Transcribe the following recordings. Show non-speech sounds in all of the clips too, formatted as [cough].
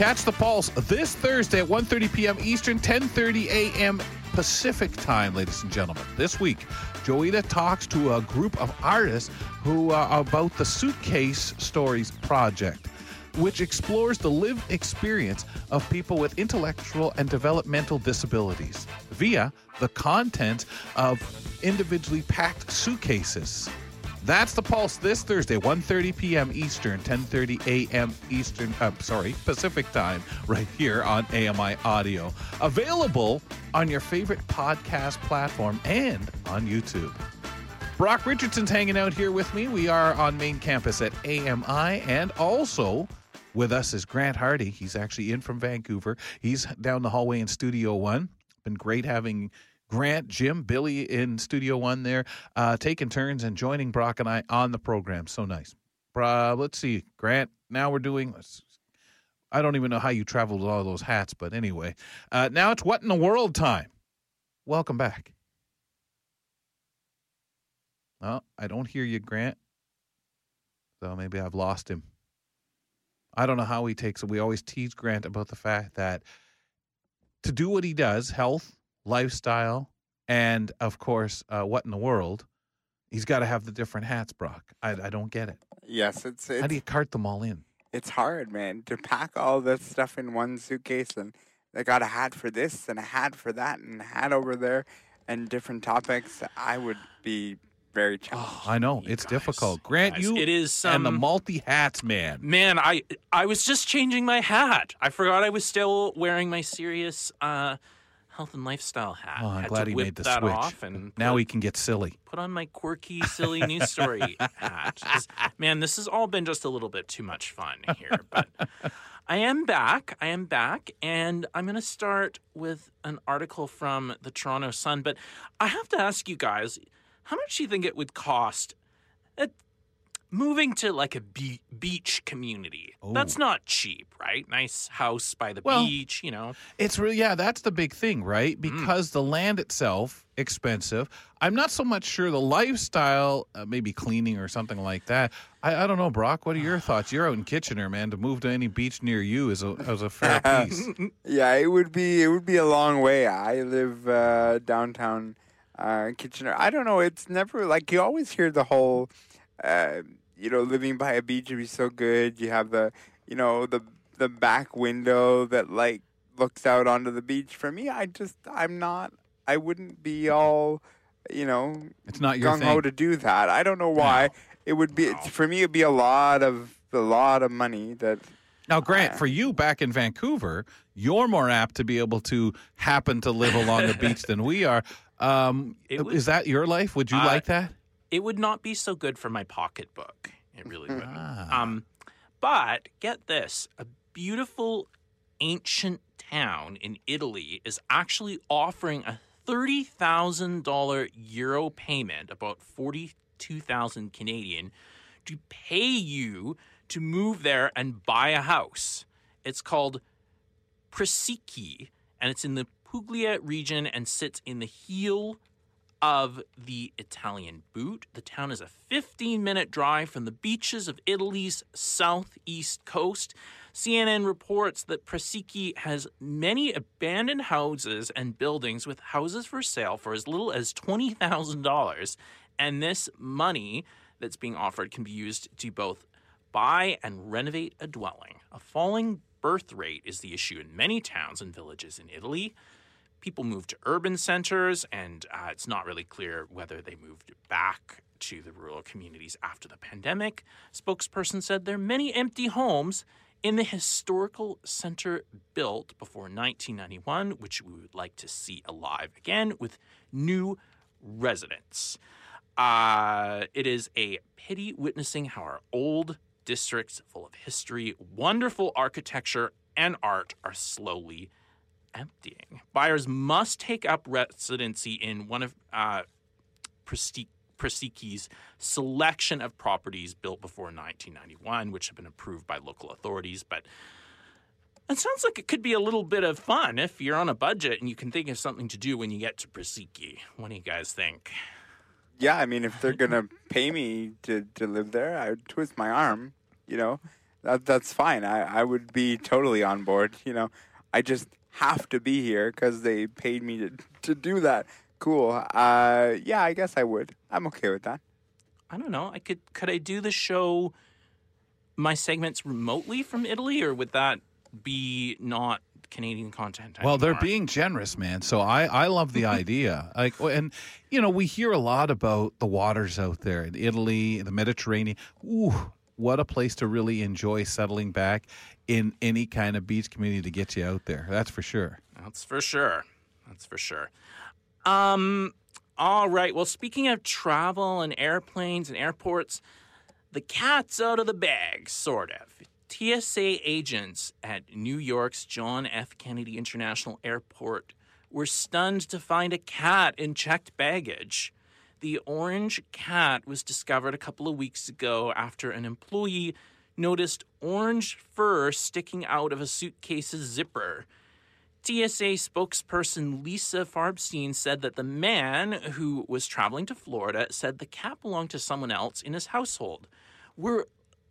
Catch the Pulse this Thursday at 1.30 p.m. Eastern, 10.30 a.m. Pacific time, ladies and gentlemen. This week, Joita talks to a group of artists who uh, about the Suitcase Stories project, which explores the lived experience of people with intellectual and developmental disabilities via the content of individually packed suitcases. That's the Pulse this Thursday, 1.30 p.m. Eastern, 10.30 a.m. Eastern, uh, sorry, Pacific time, right here on AMI Audio. Available on your favorite podcast platform and on YouTube. Brock Richardson's hanging out here with me. We are on main campus at AMI and also with us is Grant Hardy. He's actually in from Vancouver. He's down the hallway in Studio One. Been great having Grant, Jim, Billy in Studio One there, uh, taking turns and joining Brock and I on the program. So nice. Uh, let's see, Grant. Now we're doing. I don't even know how you traveled with all those hats, but anyway, uh, now it's what in the world time. Welcome back. Oh, I don't hear you, Grant. So maybe I've lost him. I don't know how he takes it. We always tease Grant about the fact that to do what he does, health, lifestyle, and of course, uh, what in the world, he's got to have the different hats, Brock. I, I don't get it. Yes, it's, it's How do you cart them all in? it's hard, man, to pack all this stuff in one suitcase and they got a hat for this and a hat for that and a hat over there and different topics. I would be very challenged. I know You it's guys, difficult. Grant, guys, you it is, and the um, multi hats man. Man, I I was just changing my hat. I forgot I was still wearing my serious uh, health and lifestyle hat. Oh, I'm Had glad to he whip made the that switch. off and now put, he can get silly. put on my quirky, silly news story [laughs] hat. Man, this has all been just a little bit too much fun here, but. I am back. I am back. And I'm going to start with an article from the Toronto Sun. But I have to ask you guys how much do you think it would cost at moving to like a be- beach community? That's not cheap, right? Nice house by the Well, beach, you know. It's really yeah, that's the big thing, Mm. right? Because the land itself expensive. I'm not so much sure the lifestyle, uh, maybe cleaning or something like that. I, I don't know, Brock. What are your thoughts? You're out in Kitchener, man. To move to any beach near you is a is a fair [laughs] piece. Yeah, it would be it would be a long way. I live uh, downtown uh, Kitchener. I don't know. It's never like you always hear the whole, uh, you know, living by a beach would be so good. You have the, you know, the the back window that like looks out onto the beach. For me, I just I'm not. I wouldn't be all, you know, It's not your gung ho thing. to do that. I don't know why. It would be it's, for me. It'd be a lot of a lot of money that. Now, Grant, for you back in Vancouver, you're more apt to be able to happen to live along the beach than we are. Um, It would- is that your life? Would you Uh, like that? It would not be so good for my pocketbook. It really wouldn't. Ah. Um, but get this a beautiful ancient town in Italy is actually offering a $30,000 euro payment, about 42,000 Canadian, to pay you to move there and buy a house. It's called Presicce, and it's in the Puglia region and sits in the heel of the Italian boot. The town is a 15 minute drive from the beaches of Italy's southeast coast. CNN reports that Presicce has many abandoned houses and buildings with houses for sale for as little as $20,000. And this money that's being offered can be used to both buy and renovate a dwelling. A falling birth rate is the issue in many towns and villages in Italy people moved to urban centers, and uh, it's not really clear whether they moved back to the rural communities after the pandemic. Spokesperson said there are many empty homes in the historical center built before 1991, which we would like to see alive again with new residents. Uh, it is a pity witnessing how our old districts full of history, wonderful architecture, and art are slowly emptying. Buyers must take up residency in one of uh, Presti- Presicce's selection of properties built before 1991, which have been approved by local authorities. But it sounds like it could be a little bit of fun if you're on a budget and you can think of something to do when you get to Presiki. What do you guys think? Yeah, I mean, if they're gonna pay me to, to live there, I would twist my arm. You know, that that's fine. I I would be totally on board. You know, I just have to be here because they paid me to to do that. Cool. Uh, yeah, I guess I would. I'm okay with that. I don't know. I could could I do the show my segments remotely from Italy or would that be not Canadian content? Well, they're being generous, man. So I, I love the [laughs] idea. Like, and you know, we hear a lot about the waters out there in Italy, the Mediterranean. Ooh, what a place to really enjoy settling back in any kind of beach community to get you out there. That's for sure. That's for sure. That's for sure. Um all right. Well, speaking of travel and airplanes and airports, the cat's out of the bag, sort of. TSA agents at New York's John F. Kennedy International Airport were stunned to find a cat in checked baggage. The orange cat was discovered a couple of weeks ago after an employee noticed orange fur sticking out of a suitcase's zipper. TSA spokesperson Lisa Farbstein said that the man who was traveling to Florida said the cat belonged to someone else in his household. We're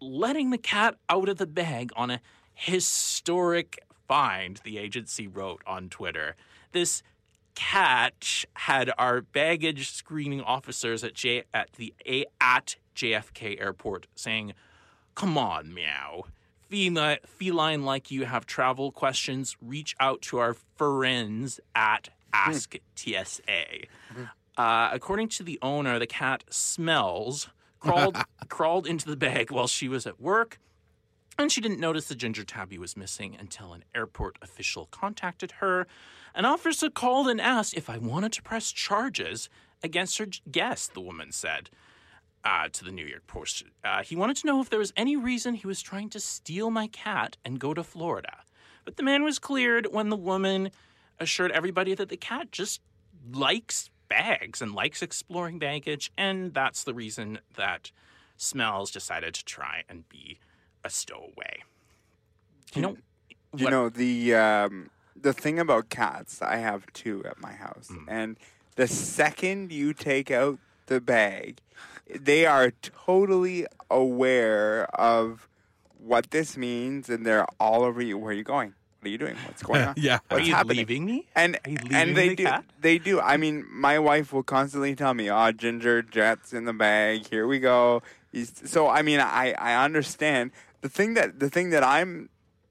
letting the cat out of the bag on a historic find, the agency wrote on Twitter. This cat had our baggage screening officers at J at the A at JFK airport saying, "Come on, meow." Feline, feline like you have travel questions, reach out to our friends at Ask TSA. Uh, according to the owner, the cat smells crawled [laughs] crawled into the bag while she was at work, and she didn't notice the ginger tabby was missing until an airport official contacted her. An officer called and asked if I wanted to press charges against her guest. The woman said uh, to the New York Post. Uh, he wanted to know if there was any reason he was trying to steal my cat and go to Florida. But the man was cleared when the woman assured everybody that the cat just likes bags and likes exploring baggage, and that's the reason that Smells decided to try and be a stowaway. You know, You what- know the um, the thing about cats. I have two at my house, Mm. and the second you take out the bag, they are totally aware of what this means, and they're all over you. Where are you going? What are you doing? What's going [laughs] on? Yeah. are What's you happening? leaving me? And Are you leaving and they the do cat? they do. I mean, my wife will constantly tell me, "Oh, Ginger Jet's in the bag. Here we go." So I mean, I I understand the thing that the thing that I'm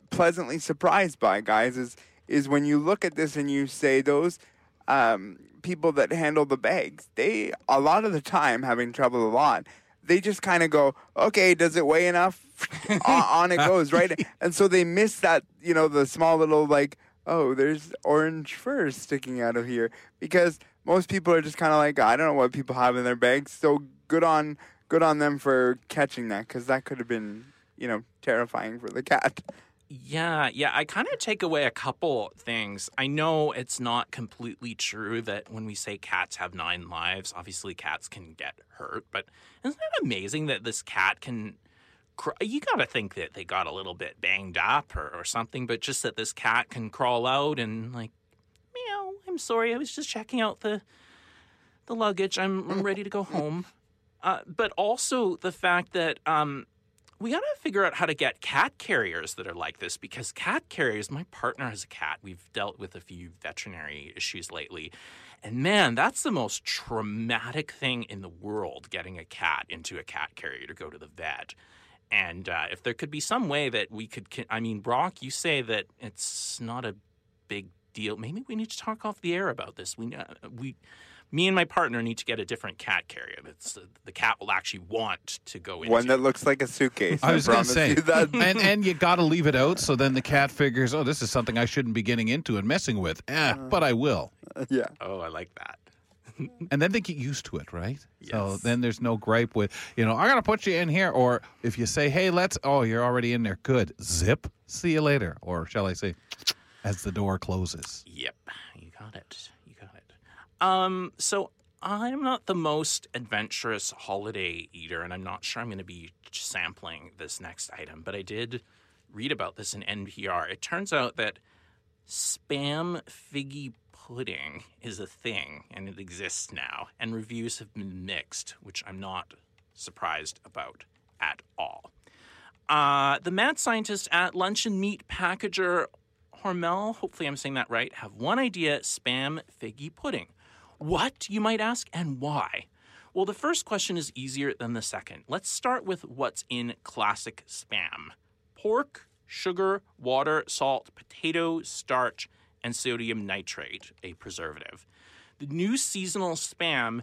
pleasantly surprised by, guys, is is when you look at this and you say those um, people that handle the bags, they a lot of the time having trouble a lot. They just kind of go, okay, does it weigh enough? [laughs] on, on it goes, right? And so they miss that, you know, the small little like, oh, there's orange fur sticking out of here because most people are just kind of like, I don't know what people have in their bags. So good on good on them for catching that because that could have been, you know, terrifying for the cat. Yeah, yeah. I kind of take away a couple things. I know it's not completely true that when we say cats have nine lives, obviously cats can get hurt, but isn't it amazing that this cat can. Cr- you got to think that they got a little bit banged up or, or something, but just that this cat can crawl out and, like, meow, I'm sorry, I was just checking out the the luggage. I'm, I'm [laughs] ready to go home. Uh, but also the fact that um, we got to figure out how to get cat carriers that are like this because cat carriers, my partner has a cat. We've dealt with a few veterinary issues lately. And man, that's the most traumatic thing in the world getting a cat into a cat carrier to go to the vet. And uh, if there could be some way that we could, I mean, Brock, you say that it's not a big deal. Maybe we need to talk off the air about this. We, uh, we, me and my partner need to get a different cat carrier. That's uh, the cat will actually want to go into. One that looks like a suitcase. I was going to say, you that. [laughs] and and you got to leave it out, so then the cat figures, oh, this is something I shouldn't be getting into and messing with. Eh, but I will, [laughs] yeah. Oh, I like that. [laughs] and then they get used to it, right? So then there's no gripe with, you know, I got to put you in here, or if you say, hey, let's, oh, you're already in there, good, zip, see you later, or shall I say, as the door closes. Yep, you got it. Um, so I'm not the most adventurous holiday eater, and I'm not sure I'm going to be sampling this next item, but I did read about this in NPR. It turns out that spam figgy pudding is a thing, and it exists now, and reviews have been mixed, which I'm not surprised about at all. Uh, the mad scientist at luncheon meat packager Hormel, hopefully I'm saying that right, have one idea spam figgy pudding. What, you might ask, and why? Well, the first question is easier than the second. Let's start with what's in classic spam pork, sugar, water, salt, potato, starch, and sodium nitrate, a preservative. The new seasonal spam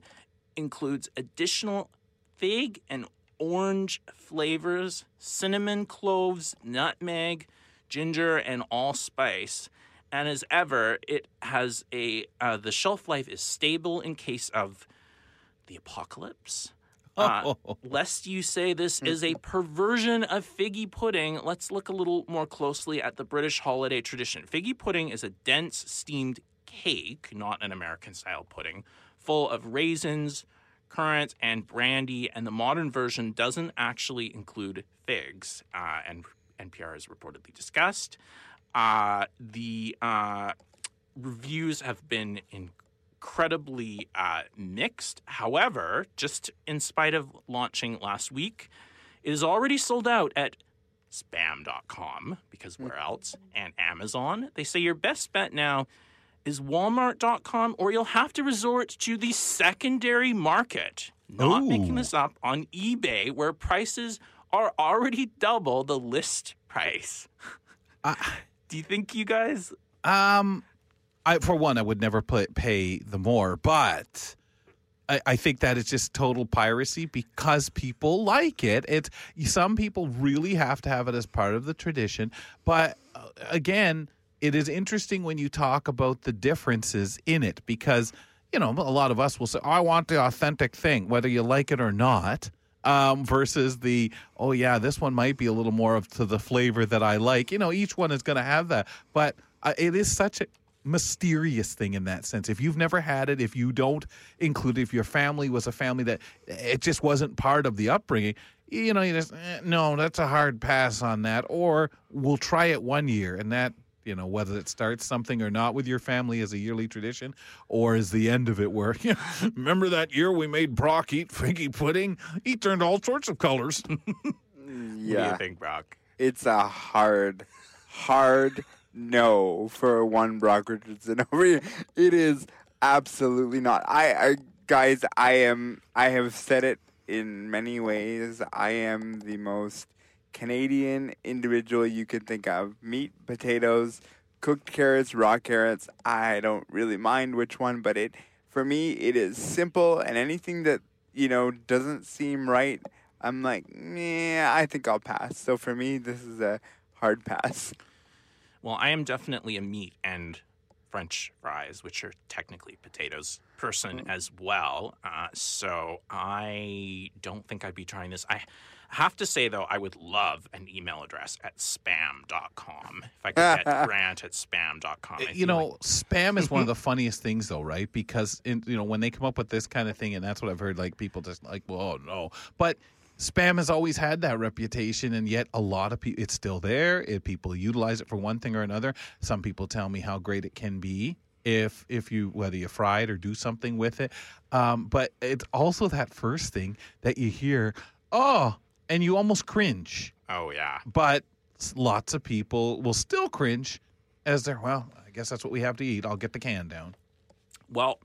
includes additional fig and orange flavors, cinnamon, cloves, nutmeg, ginger, and allspice. And as ever, it has a uh, the shelf life is stable in case of the apocalypse. Uh, lest you say this is a [laughs] perversion of figgy pudding, let's look a little more closely at the British holiday tradition. Figgy pudding is a dense steamed cake, not an American style pudding, full of raisins, currants, and brandy. And the modern version doesn't actually include figs, uh, and NPR has reportedly discussed. Uh, the uh, reviews have been incredibly uh, mixed. However, just in spite of launching last week, it is already sold out at spam.com because where else? And Amazon. They say your best bet now is walmart.com or you'll have to resort to the secondary market. Not Ooh. making this up on eBay where prices are already double the list price. Do you think you guys Um, I for one, I would never pay, pay the more, but I, I think that is just total piracy because people like it. It's some people really have to have it as part of the tradition, but uh, again, it is interesting when you talk about the differences in it because you know a lot of us will say, "I want the authentic thing," whether you like it or not. Um, versus the oh yeah, this one might be a little more of to the flavor that I like. You know, each one is going to have that, but uh, it is such a mysterious thing in that sense. If you've never had it, if you don't include, it, if your family was a family that it just wasn't part of the upbringing, you know, you just eh, no, that's a hard pass on that. Or we'll try it one year, and that you know whether it starts something or not with your family as a yearly tradition, or is the end of it where you [laughs] know, remember that year we made Brock eat figgy pudding? He turned all sorts of colors. [laughs] what do Yeah, you think, Brock? it's a hard, hard no for one Brock Richardson [laughs] over here. It is absolutely not. I, I guys, I am. I have said it in many ways. I am the most Canadian individual you could think of. Meat, potatoes, cooked carrots, raw carrots. I don't really mind which one, but it for me it is simple and anything that you know doesn't seem right. I'm like, yeah, I think I'll pass. So for me, this is a hard [laughs] pass. Well, I am definitely a meat and French fries, which are technically potatoes, person as well. Uh, so I don't think I'd be trying this. I have to say, though, I would love an email address at spam.com. If I could get [laughs] Grant at spam.com. I you know, like- spam is one of the [laughs] funniest things, though, right? Because in, you know when they come up with this kind of thing, and that's what I've heard. Like people just like, well, oh, no, but spam has always had that reputation, and yet a lot of people, it's still there. It, people utilize it for one thing or another. Some people tell me how great it can be if if you whether you fry it or do something with it. Um, but it's also that first thing that you hear, oh, and you almost cringe oh, yeah. but lots of people will still cringe as they're well i guess that's what we have to eat i'll get the can down Well,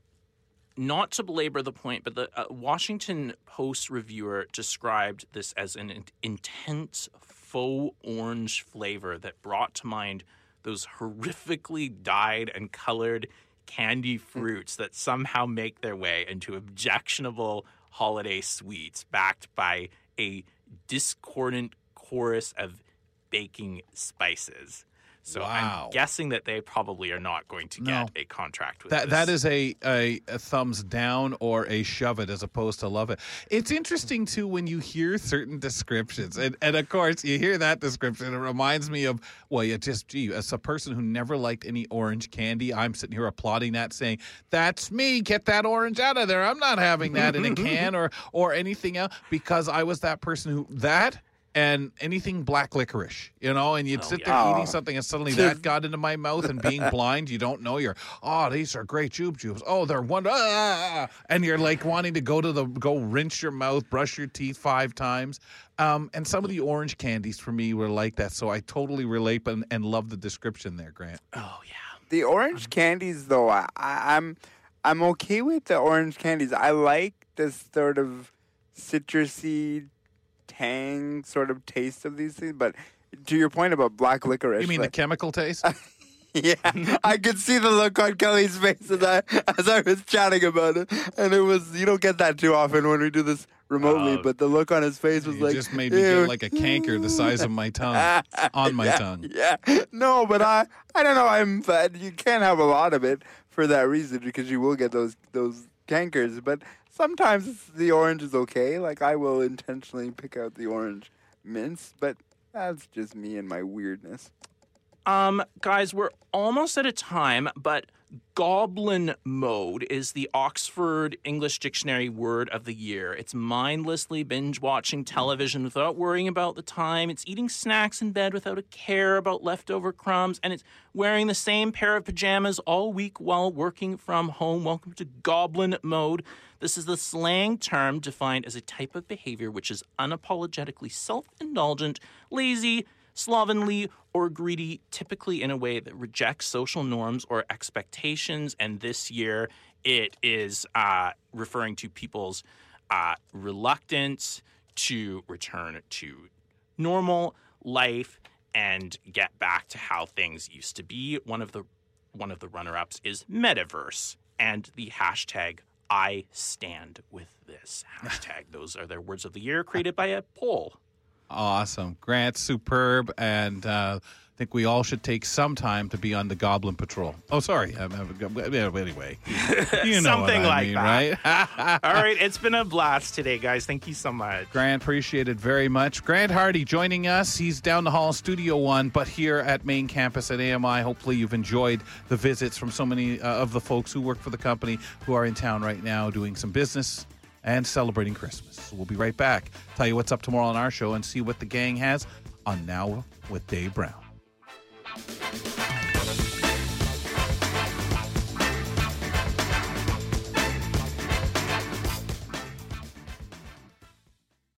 not to belabor the point, but the uh, Washington Post reviewer described this as an in- intense faux orange flavor that brought to mind those horrifically dyed and colored candy fruits that somehow make their way into objectionable holiday sweets backed by a discordant chorus of baking spices. So Wow. I'm guessing that they probably are not going to get No. a contract with that this. that is a, a a thumbs down or a shove it as opposed to love it it's interesting too when you hear certain descriptions and and of course you hear that description it reminds me of well you just gee as a person who never liked any orange candy i'm sitting here applauding that saying that's me get that orange out of there i'm not having that in a can [laughs] or or anything else because i was that person who that and anything black licorice, you know, and you'd Oh, sit yeah. there Oh. eating something and suddenly that got into my mouth and being [laughs] blind, you don't know you're, oh, these are great jube jubes. Oh, they're one, ah, and you're like wanting to go to the, go rinse your mouth, brush your teeth five times. Um, and some of the orange candies for me were like that. So I totally relate and, and love the description there, Grant. Oh yeah. The orange candies, though, I, I, I'm I'm okay with the orange candies. I like this sort of citrusy tang sort of taste of these things. But to your point about black licorice, You mean the chemical taste? [laughs] yeah, I could see the look on Kelly's face as I as I was chatting about it, and it was you don't get that too often when we do this remotely. Oh. but the look on his face was You like just made me "Ew." get like a canker the size of my tongue [laughs] on my yeah, tongue. Yeah, no, but I I don't know. I'm fat. You can't have a lot of it for that reason because you will get those those cankers. But sometimes the orange is okay. Like I will intentionally pick out the orange mints, but that's just me and my weirdness. Um, guys, we're almost at a time, but goblin mode is the Oxford English Dictionary word of the year. It's mindlessly binge watching television without worrying about the time. It's eating snacks in bed without a care about leftover crumbs. And it's wearing the same pair of pajamas all week while working from home. Welcome to goblin mode. This is the slang term defined as a type of behavior which is unapologetically self indulgent, lazy, slovenly, or greedy, typically in a way that rejects social norms or expectations. And this year, it is uh, referring to people's uh, reluctance to return to normal life and get back to how things used to be. One of the one of the runner-ups is metaverse and the hashtag I stand with this [laughs] hashtag. Those are their words of the year created by a poll. Awesome. Grant, superb. And uh, I think we all should take some time to be on the Goblin Patrol. Oh, sorry. Um, uh, anyway, you know Something like mean, that. right? [laughs] All right, it's been a blast today, guys. Thank you so much. Grant, appreciate it very much. Grant Hardy joining us. He's down the hall, Studio One, but here at main campus at AMI. Hopefully, you've enjoyed the visits from so many uh, of the folks who work for the company who are in town right now doing some business and celebrating Christmas. We'll be right back. Tell you what's up tomorrow on our show and see what the gang has on Now with Dave Brown.